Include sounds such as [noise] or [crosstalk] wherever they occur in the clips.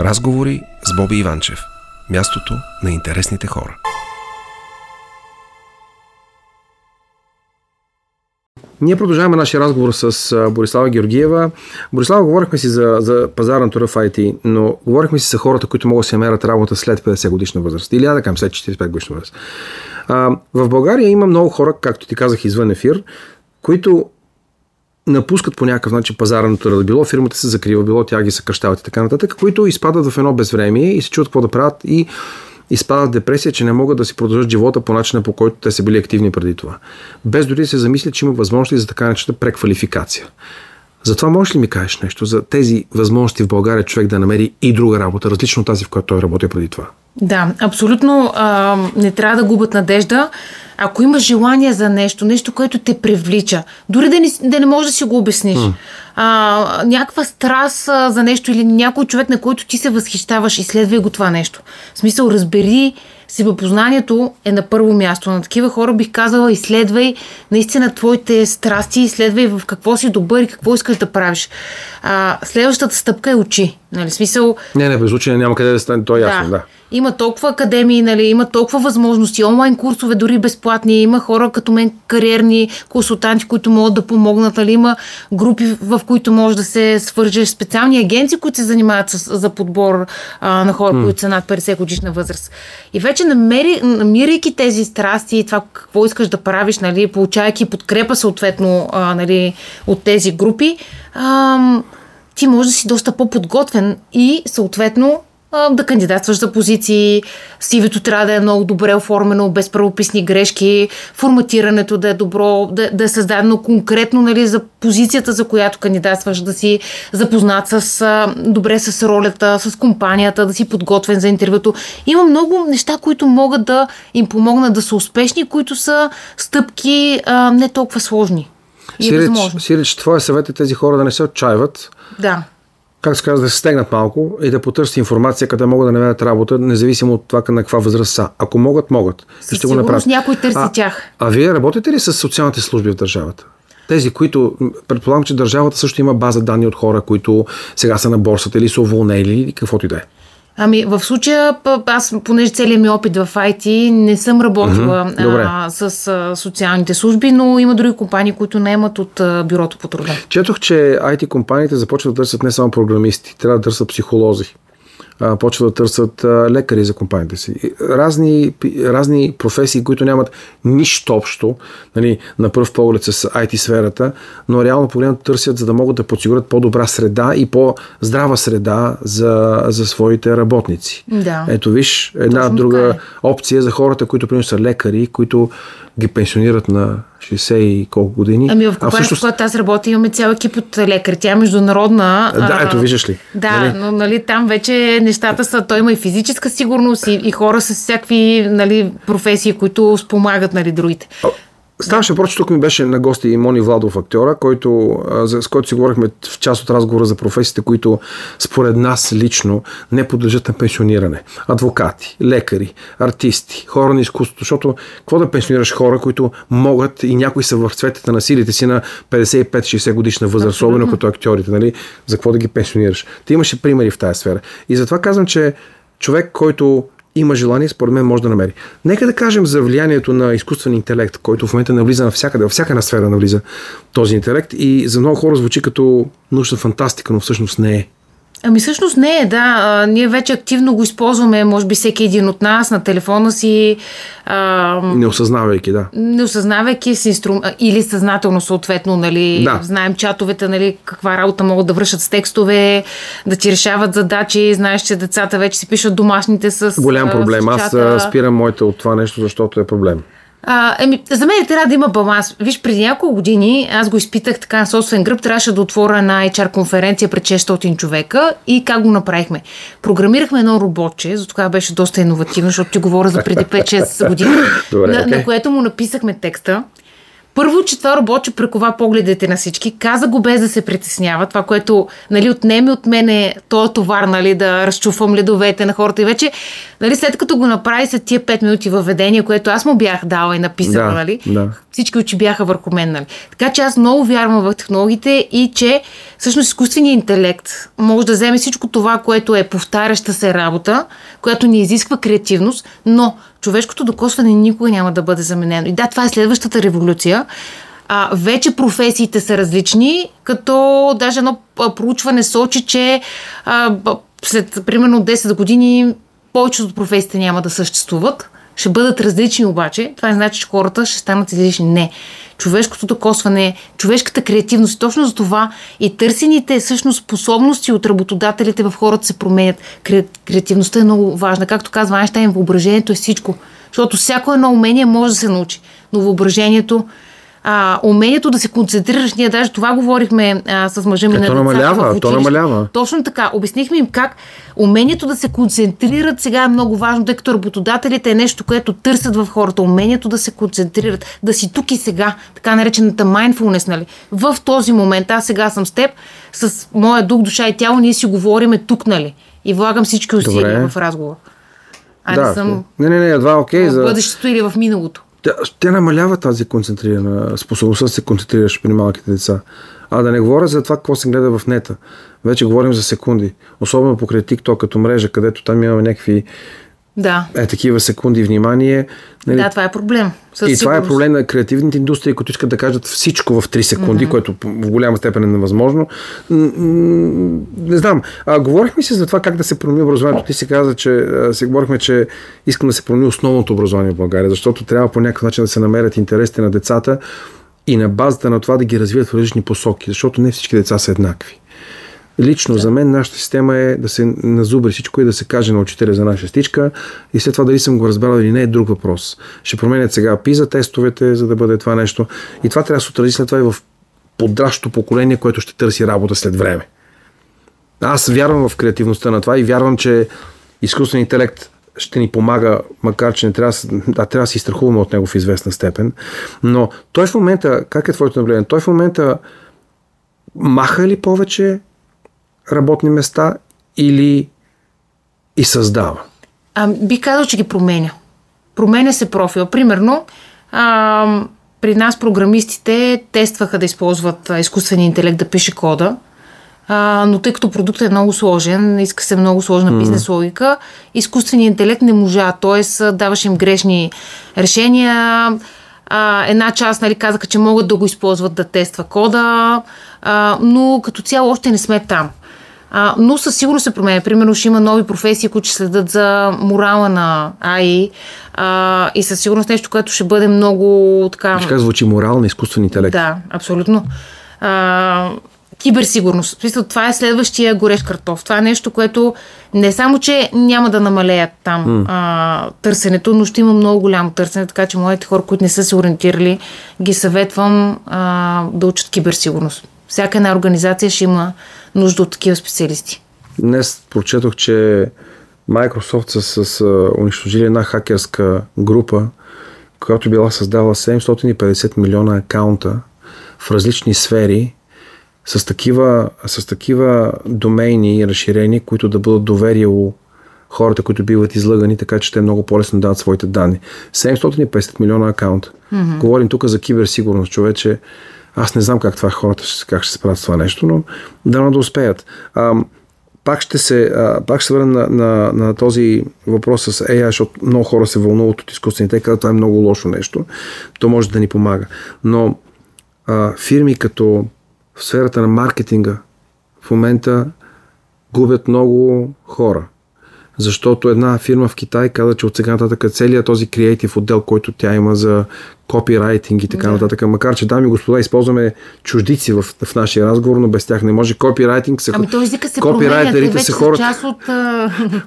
Разговори с Боби Иванчев. Мястото на интересните хора. Ние продължаваме нашия разговор с Борислава Георгиева. Борислава, говорихме си за, за пазара на в IT, но говорихме си за хората, които могат да се намерят работа след 50 годишна възраст или да кажем след 45 годишна възраст. А, в България има много хора, както ти казах извън ефир, които напускат по някакъв начин пазара на труда. Било фирмата се закрива, било тя ги съкръщават и така нататък, които изпадат в едно безвремие и се чуват какво да правят и изпадат в депресия, че не могат да си продължат живота по начина по който те са били активни преди това. Без дори да се замислят, че има възможности за така наречената преквалификация. Затова можеш ли ми кажеш нещо за тези възможности в България човек да намери и друга работа, различно от тази, в която той работи преди това? Да, абсолютно а, не трябва да губят надежда. Ако имаш желание за нещо, нещо, което те привлича, дори да не, да не можеш да си го обясниш, mm. а, някаква страст а, за нещо или някой човек, на който ти се възхищаваш, изследвай го това нещо. В смисъл, разбери, себепознанието е на първо място. На такива хора бих казала, изследвай наистина твоите страсти, изследвай в какво си добър и какво искаш да правиш. А, следващата стъпка е очи. Нали, смисъл... Не, не, без учене няма къде да стане, то е ясно, да. Има толкова академии, нали, има толкова възможности, онлайн курсове дори безплатни, има хора като мен, кариерни консултанти, които могат да помогнат, нали, има групи, в които може да се свържеш, специални агенции, които се занимават с, за подбор а, на хора, mm. които са над 50 годишна възраст. И вече намери, намирайки тези страсти и това какво искаш да правиш, нали, получавайки подкрепа съответно а, нали, от тези групи, а, ти можеш да си доста по-подготвен и съответно да кандидатстваш за позиции, сивето трябва да е много добре оформено, без правописни грешки, форматирането да е добро, да, да е създадено конкретно нали, за позицията, за която кандидатстваш, да си запознат с, добре с ролята, с компанията, да си подготвен за интервюто. Има много неща, които могат да им помогнат да са успешни, които са стъпки а, не толкова сложни. Сиреч, Сиреч, твоя съвет е тези хора да не се отчаиват. Да как се казва, да се стегнат малко и да потърсят информация, къде могат да намерят работа, независимо от това на каква възраст са. Ако могат, могат. Със ще го направят. някой търси а, тях. А вие работите ли с социалните служби в държавата? Тези, които, предполагам, че държавата също има база данни от хора, които сега са на борсата или са уволнели или каквото и да е. Ами в случая, аз понеже целият ми опит в IT, не съм работила mm-hmm. а, с а, социалните служби, но има други компании, които не имат от а, бюрото по труда. Четох, че IT компаниите започват да търсят не само програмисти, трябва да търсят психолози а, почват да търсят а, лекари за компаниите си. Разни, разни професии, които нямат нищо общо нали, на първ поглед с IT сферата, но реално погледнато търсят, за да могат да подсигурят по-добра среда и по-здрава среда за, за своите работници. Да. Ето виж, една Точно друга е. опция за хората, които примерно са лекари, които ги пенсионират на 60 и колко години. Ами в компанията, всъщност... в която аз работя, имаме цял екип от лекари. Тя е международна. Да, ето, виждаш ли. Да, нали? но нали, там вече нещата са, той има и физическа сигурност и, и хора с всякакви нали, професии, които спомагат нали, другите. Ставаше въпрос, че тук ми беше на гости и Мони Владов, актьора, който, с който си говорихме в част от разговора за професиите, които според нас лично не подлежат на пенсиониране. Адвокати, лекари, артисти, хора на изкуството, защото какво да пенсионираш хора, които могат и някои са в цветите на силите си на 55-60 годишна възраст, особено като актьорите, нали? За какво да ги пенсионираш? Ти имаше примери в тази сфера. И затова казвам, че човек, който има желание, според мен може да намери. Нека да кажем за влиянието на изкуствен интелект, който в момента навлиза навсякъде, във всяка една сфера навлиза този интелект и за много хора звучи като научна фантастика, но всъщност не е. Ами всъщност не е, да. А, ние вече активно го използваме, може би всеки един от нас на телефона си. А, не осъзнавайки, да. Не осъзнавайки с инстру... или съзнателно съответно, нали, да. знаем чатовете, нали, каква работа могат да вършат с текстове, да ти решават задачи, знаеш, че децата вече си пишат домашните с Голям проблем. С Аз спирам моите от това нещо, защото е проблем. А, еми, за мен трябва да има баланс. Виж, преди няколко години аз го изпитах така на собствен гръб. Трябваше да отворя една HR конференция пред 600 човека и как го направихме? Програмирахме едно роботче, за това беше доста иновативно, защото ти говоря за преди 5-6 години, [laughs] Добре, на, okay. на което му написахме текста. Първо, че това робоче прекова погледите на всички, каза го без да се притеснява, това, което нали, отнеме от мене този товар, нали, да разчуфам ледовете на хората. И вече, нали, след като го направи след тия 5 минути въведение, което аз му бях дала и написала, да, нали, да. Всички очи бяха върху мен. Нали. Така че аз много вярвам в технологиите и че всъщност изкуственият интелект може да вземе всичко това, което е повтаряща се работа, която ни изисква креативност, но човешкото докосване никога няма да бъде заменено. И да, това е следващата революция. А, вече професиите са различни, като даже едно проучване сочи, че а, след примерно 10 години повечето от професиите няма да съществуват. Ще бъдат различни обаче. Това не значи, че хората ще станат излишни. Не. Човешкото докосване, човешката креативност, точно за това и търсените всъщност способности от работодателите в хората се променят. Креативността е много важна. Както казва Айнштайн, въображението е всичко. Защото всяко едно умение може да се научи. Но въображението а, умението да се концентрираш, ние даже това говорихме а, с мъжа ми е, на то намалява, то намалява. Точно така. Обяснихме им как умението да се концентрират сега е много важно, тъй като работодателите е нещо, което търсят в хората. Умението да се концентрират, да си тук и сега, така наречената mindfulness, нали? В този момент, аз сега съм с теб, с моя дух, душа и тяло, ние си говориме тук, нали? И влагам всички усилия в разговор. А да, не съм не, не, не, едва окей. в за... бъдещето или в миналото. Тя, тя намалява тази концентрирана способността да се концентрираш при малките деца. А да не говоря за това, какво се гледа в нета. Вече говорим за секунди. Особено покрай TikTok като мрежа, където там имаме някакви Да. е, такива секунди внимание. Нали? Да, това е проблем. Със и това е сигурност. проблем на креативните индустрии, които искат да кажат всичко в 3 секунди, mm-hmm. което в голяма степен е невъзможно. Не знам. А, говорихме си за това как да се промени образованието. Ти си каза, че си говорихме, че искам да се промени основното образование в България, защото трябва по някакъв начин да се намерят интересите на децата и на базата на това да ги развият в различни посоки, защото не всички деца са еднакви. Лично да. за мен нашата система е да се назубри всичко и да се каже на учителя за наша стичка и след това дали съм го разбрал или не е друг въпрос. Ще променят сега пиза тестовете, за да бъде това нещо. И това трябва да се отрази след това и в подращо поколение, което ще търси работа след време. Аз вярвам в креативността на това и вярвам, че изкуственият интелект ще ни помага, макар че не трябва, да, трябва да се изстрахуваме от него в известна степен. Но той в момента, как е твоето наблюдение? Той в момента маха ли повече работни места или и създава? А, би казал, че ги променя. Променя се профила. Примерно, а, при нас програмистите тестваха да използват изкуствения интелект да пише кода, а, но тъй като продуктът е много сложен, иска се много сложна mm. бизнес логика, изкуственият интелект не можа, т.е. даваше им грешни решения. А, една част нали, казаха, че могат да го използват да тества кода, а, но като цяло още не сме там. А, но със сигурност се променя. Примерно ще има нови професии, които ще следят за морала на АИ а, и със сигурност нещо, което ще бъде много така... Виж как звучи морал на изкуствен интелект. Да, абсолютно. А, киберсигурност. Смисъл, това е следващия горещ картоф. Това е нещо, което не само, че няма да намалеят там mm. а, търсенето, но ще има много голямо търсене, така че моите хора, които не са се ориентирали, ги съветвам а, да учат киберсигурност. Всяка една организация ще има нужда от такива специалисти. Днес прочетох, че Microsoft са с, с унищожили една хакерска група, която била създала 750 милиона акаунта в различни сфери, с такива, с такива домейни и разширени, които да бъдат доверие у хората, които биват излъгани, така че те много по-лесно дават своите данни. 750 милиона акаунта. Mm-hmm. Говорим тук за киберсигурност, човече. Аз не знам как това хората как ще се правят с това нещо, но дано да успеят. А, пак ще се, а, пак ще върна на, на, на този въпрос с AI, защото много хора се вълнуват от изкуствените, те казват, това е много лошо нещо. То може да ни помага. Но а, фирми като в сферата на маркетинга в момента губят много хора. Защото една фирма в Китай каза, че от сега нататък целият този креатив отдел, който тя има за копирайтинг и така Да. нататък. Макар, че дами и господа, използваме чуждици в, в нашия разговор, но без тях не може. Копирайтинг са... Ами то езика се променя. Са хората, част от...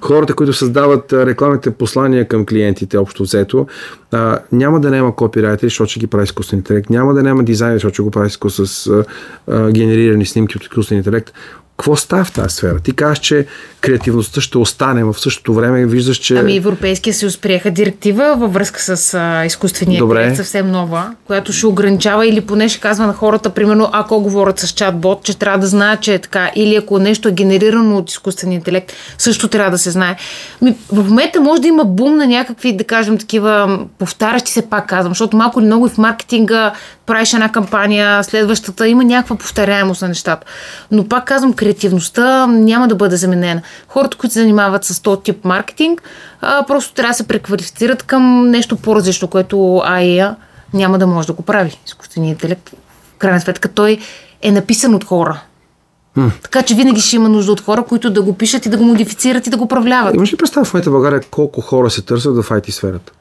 [laughs] хората, които създават рекламните послания към клиентите, общо взето, а, няма да няма копирайтери, защото ще ги прави изкуствен интелект. Няма да няма дизайнер, защото ще го прави с а, а, генерирани снимки от изкуствен интелект. Какво става в тази сфера? Ти казваш, че креативността ще остане, в същото време виждаш, че... Ами Европейския съюз приеха директива във връзка с а, изкуствения Добре. интелект, съвсем нова, която ще ограничава или поне ще казва на хората, примерно, ако говорят с чат-бот, че трябва да знаят, че е така. Или ако нещо е генерирано от изкуствения интелект, също трябва да се знае. Ми, в момента може да има бум на някакви, да кажем, такива повтарящи се, пак казвам, защото малко или много и в маркетинга правиш една кампания, следващата има някаква повторяемост на нещата. Но пак казвам, креативността няма да бъде заменена. Хората, които се занимават с този тип маркетинг, а, просто трябва да се преквалифицират към нещо по-различно, което AI няма да може да го прави. Изкуственият интелект, в крайна сметка, той е написан от хора. Така че винаги ще има нужда от хора, които да го пишат и да го модифицират и да го управляват. Имаш ли представа в момента в България колко хора се търсят в IT сферата?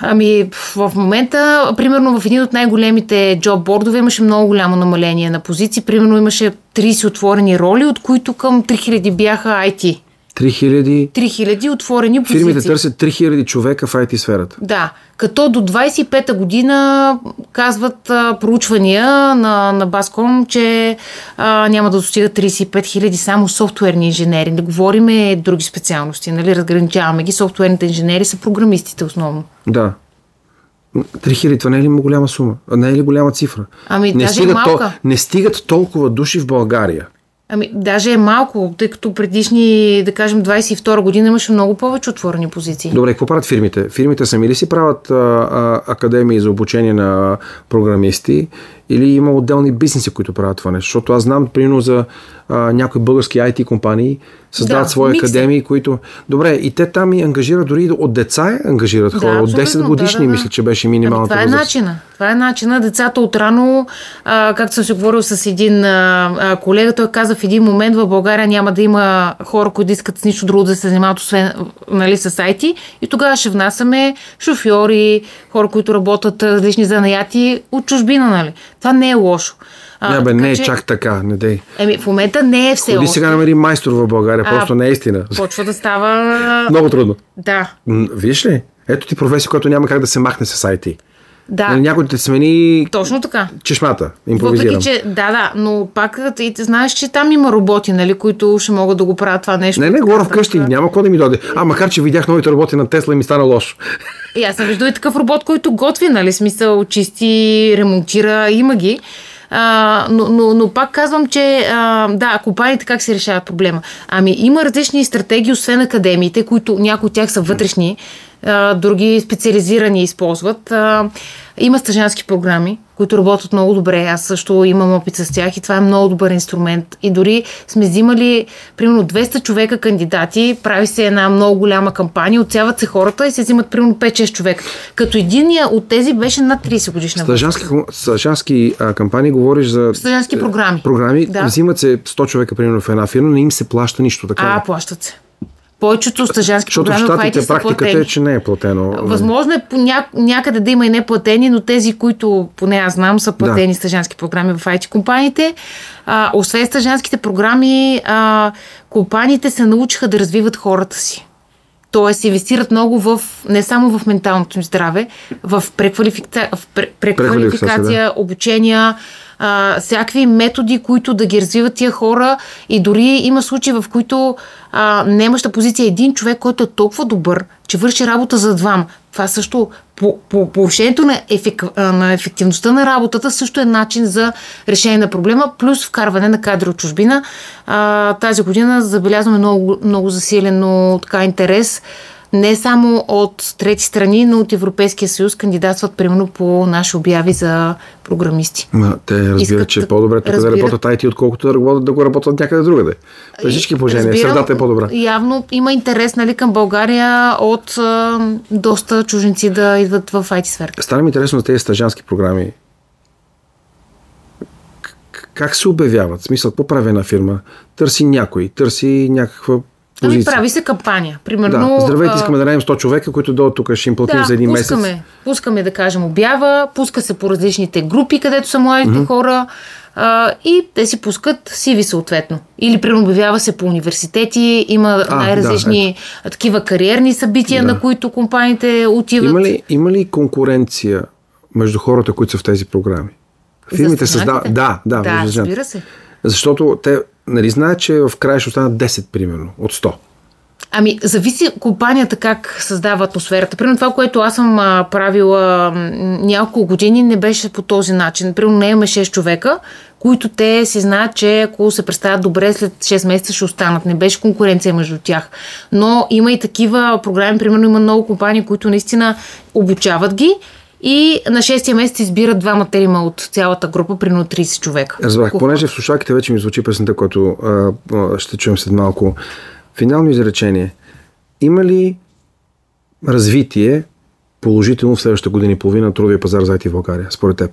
Ами, в момента, примерно в един от най-големите джоб-бордове имаше много голямо намаление на позиции. Примерно имаше 30 отворени роли, от които към 3000 бяха IT. 3000... 3000 отворени позиции. Фирмите търсят 3000 човека в IT сферата. Да, като до 25-та година казват а, проучвания на, на Баском, че а, няма да достигат 35 хиляди само софтуерни инженери. Не говориме други специалности, нали? разграничаваме ги. Софтуерните инженери са програмистите основно. Да. 3000, това не е ли голяма сума? Не е ли голяма цифра? Ами, не, даже стигат малка. не стигат толкова души в България. Ами, даже е малко, тъй като предишни, да кажем, 22 година имаше много повече отворени позиции. Добре, какво правят фирмите? Фирмите сами ли си правят а, а, академии за обучение на програмисти или има отделни бизнеси, които правят това нещо? Защото аз знам, примерно, за а, някои български IT компании създават Да, свои микс е. академии, които... Добре, и те там и ангажират, дори и от деца ангажират Да, хора. от 10 абсолютно, годишни, да, да, мисля, че беше Ами, минималната това е възраст. начина. Това е начина. Децата отрано, а, както съм си говорил с един а, а, колега, той каза в един момент в България няма да има хора, които искат с нищо друго да се занимават, освен нали, с IT. И тогава ще внасяме шофьори, хора, които работят различни занаяти от чужбина. Нали. Това не е лошо. А, Не, бе, не е че- чак така, не дей. Еми, в момента не е все Ходи още. сега намери майстор в България, А, просто не е истина. Почва да става... Много трудно. Да, Виж ли? Ето ти професия, която няма как да се махне с IT. да. Нали, Някой да те смени Точно така. чешмата. Импровизирам. Въпреки, че да, да, но пак и ти знаеш, че там има роботи, нали, които ще могат да го правят това нещо. Не, не, говоря вкъщи, няма какво да ми дойде. А, макар, че видях новите работи на Тесла и ми стана лошо. И аз съм виждал и такъв робот, който готви, нали, смисъл, чисти, ремонтира, има ги. А, но, но, но пак казвам, че а, да, компаниите как се решават проблема? Ами има различни стратегии, освен академиите, които някои от тях са вътрешни, а, други специализирани използват. А, има стъжански програми, които работят много добре. Аз също имам опит с тях и това е много добър инструмент. И дори сме взимали примерно 200 човека кандидати, прави се една много голяма кампания, отсяват се хората и се взимат примерно 5-6 човека. Като единия от тези беше над 30 годишна възраст. А, кампании говориш за Стъжански програми. програми. Да. Взимат се 100 човека, примерно, в една фирма, не им се плаща нищо. Така. А, плащат се. Повечето стъжански Защото програми в са практиката е, платени. че не е платено. Възможно е по ня... някъде да има и неплатени, но тези, които поне аз знам, са платени да. стъжански програми в IT компаниите. А, освен стъжанските програми, а, компаниите се научиха да развиват хората си. Тоест, инвестират много в, не само в менталното им здраве, в, преквалифика... в пре- преквалификация, Преквалификация, обучения, а, всякакви методи, които да ги развиват тия хора. И дори има случаи, в които а, немаща позиция е един човек, който е толкова добър, че върши работа за двама. Това също, по, по на, ефик, а, на ефективността на работата, също е начин за решение на проблема, плюс вкарване на кадри от чужбина. А, тази година забелязваме много, много засилено така интерес не само от трети страни, но от Европейския съюз кандидатстват примерно по наши обяви за програмисти. Ма, те разбират, Искат че е да- по-добре тук да разбират. работят IT, отколкото да, работят, да го работят някъде другаде. При всички положения, Разбирам, средата е по-добра. Явно има интерес нали, към България от а, доста чуженци да идват в IT сферата. Стана ми интересно за тези стажански програми. Как се обявяват? В смисъл, една фирма? Търси някой, търси някаква позиция. Ами прави се кампания. Примерно, Да, здравейте, искаме да наемем 100 човека, които дойдат тук, ще им платим да, за един пускаме, месец. Пускаме, да кажем, обява, пуска се по различните групи, където са младите mm-hmm. хора а, и те си пускат сиви съответно. Или примерно обявява се по университети, има А, най-различни да, такива кариерни събития, Да. на които компаниите отиват. Има ли, има ли конкуренция между хората, които са в тези програми? Фирмите създават. Да, да, Да, разбира се. Защото те нали знаят, че в края ще останат 10, примерно, от 100. Ами, зависи компанията как създава атмосферата. Примерно това, което аз съм а, правила няколко години, не беше по този начин. Примерно не имаме 6 човека, които те си знаят, че ако се представят добре, след 6 месеца ще останат. Не беше конкуренция между тях. Но има и такива програми, примерно има много компании, които наистина обучават ги и на 6 месец избират двама трима от цялата група, примерно 30 човека. Разбрах, понеже в слушалките вече ми звучи песента, която а, а, ще чуем след малко. Финално изречение. Има ли развитие положително в следващата година и половина на трудовия пазар за IT в България, според теб?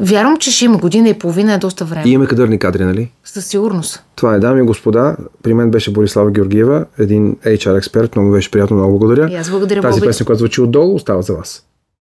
Вярвам, че ще има година и половина, е доста време. И имаме кадърни кадри, нали? Със сигурност. Това е, дами и господа. При мен беше Борислава Георгиева, един HR експерт. Много беше приятно, много благодаря. И аз благодаря, Тази Боби. песен, която звучи отдолу, остава за вас.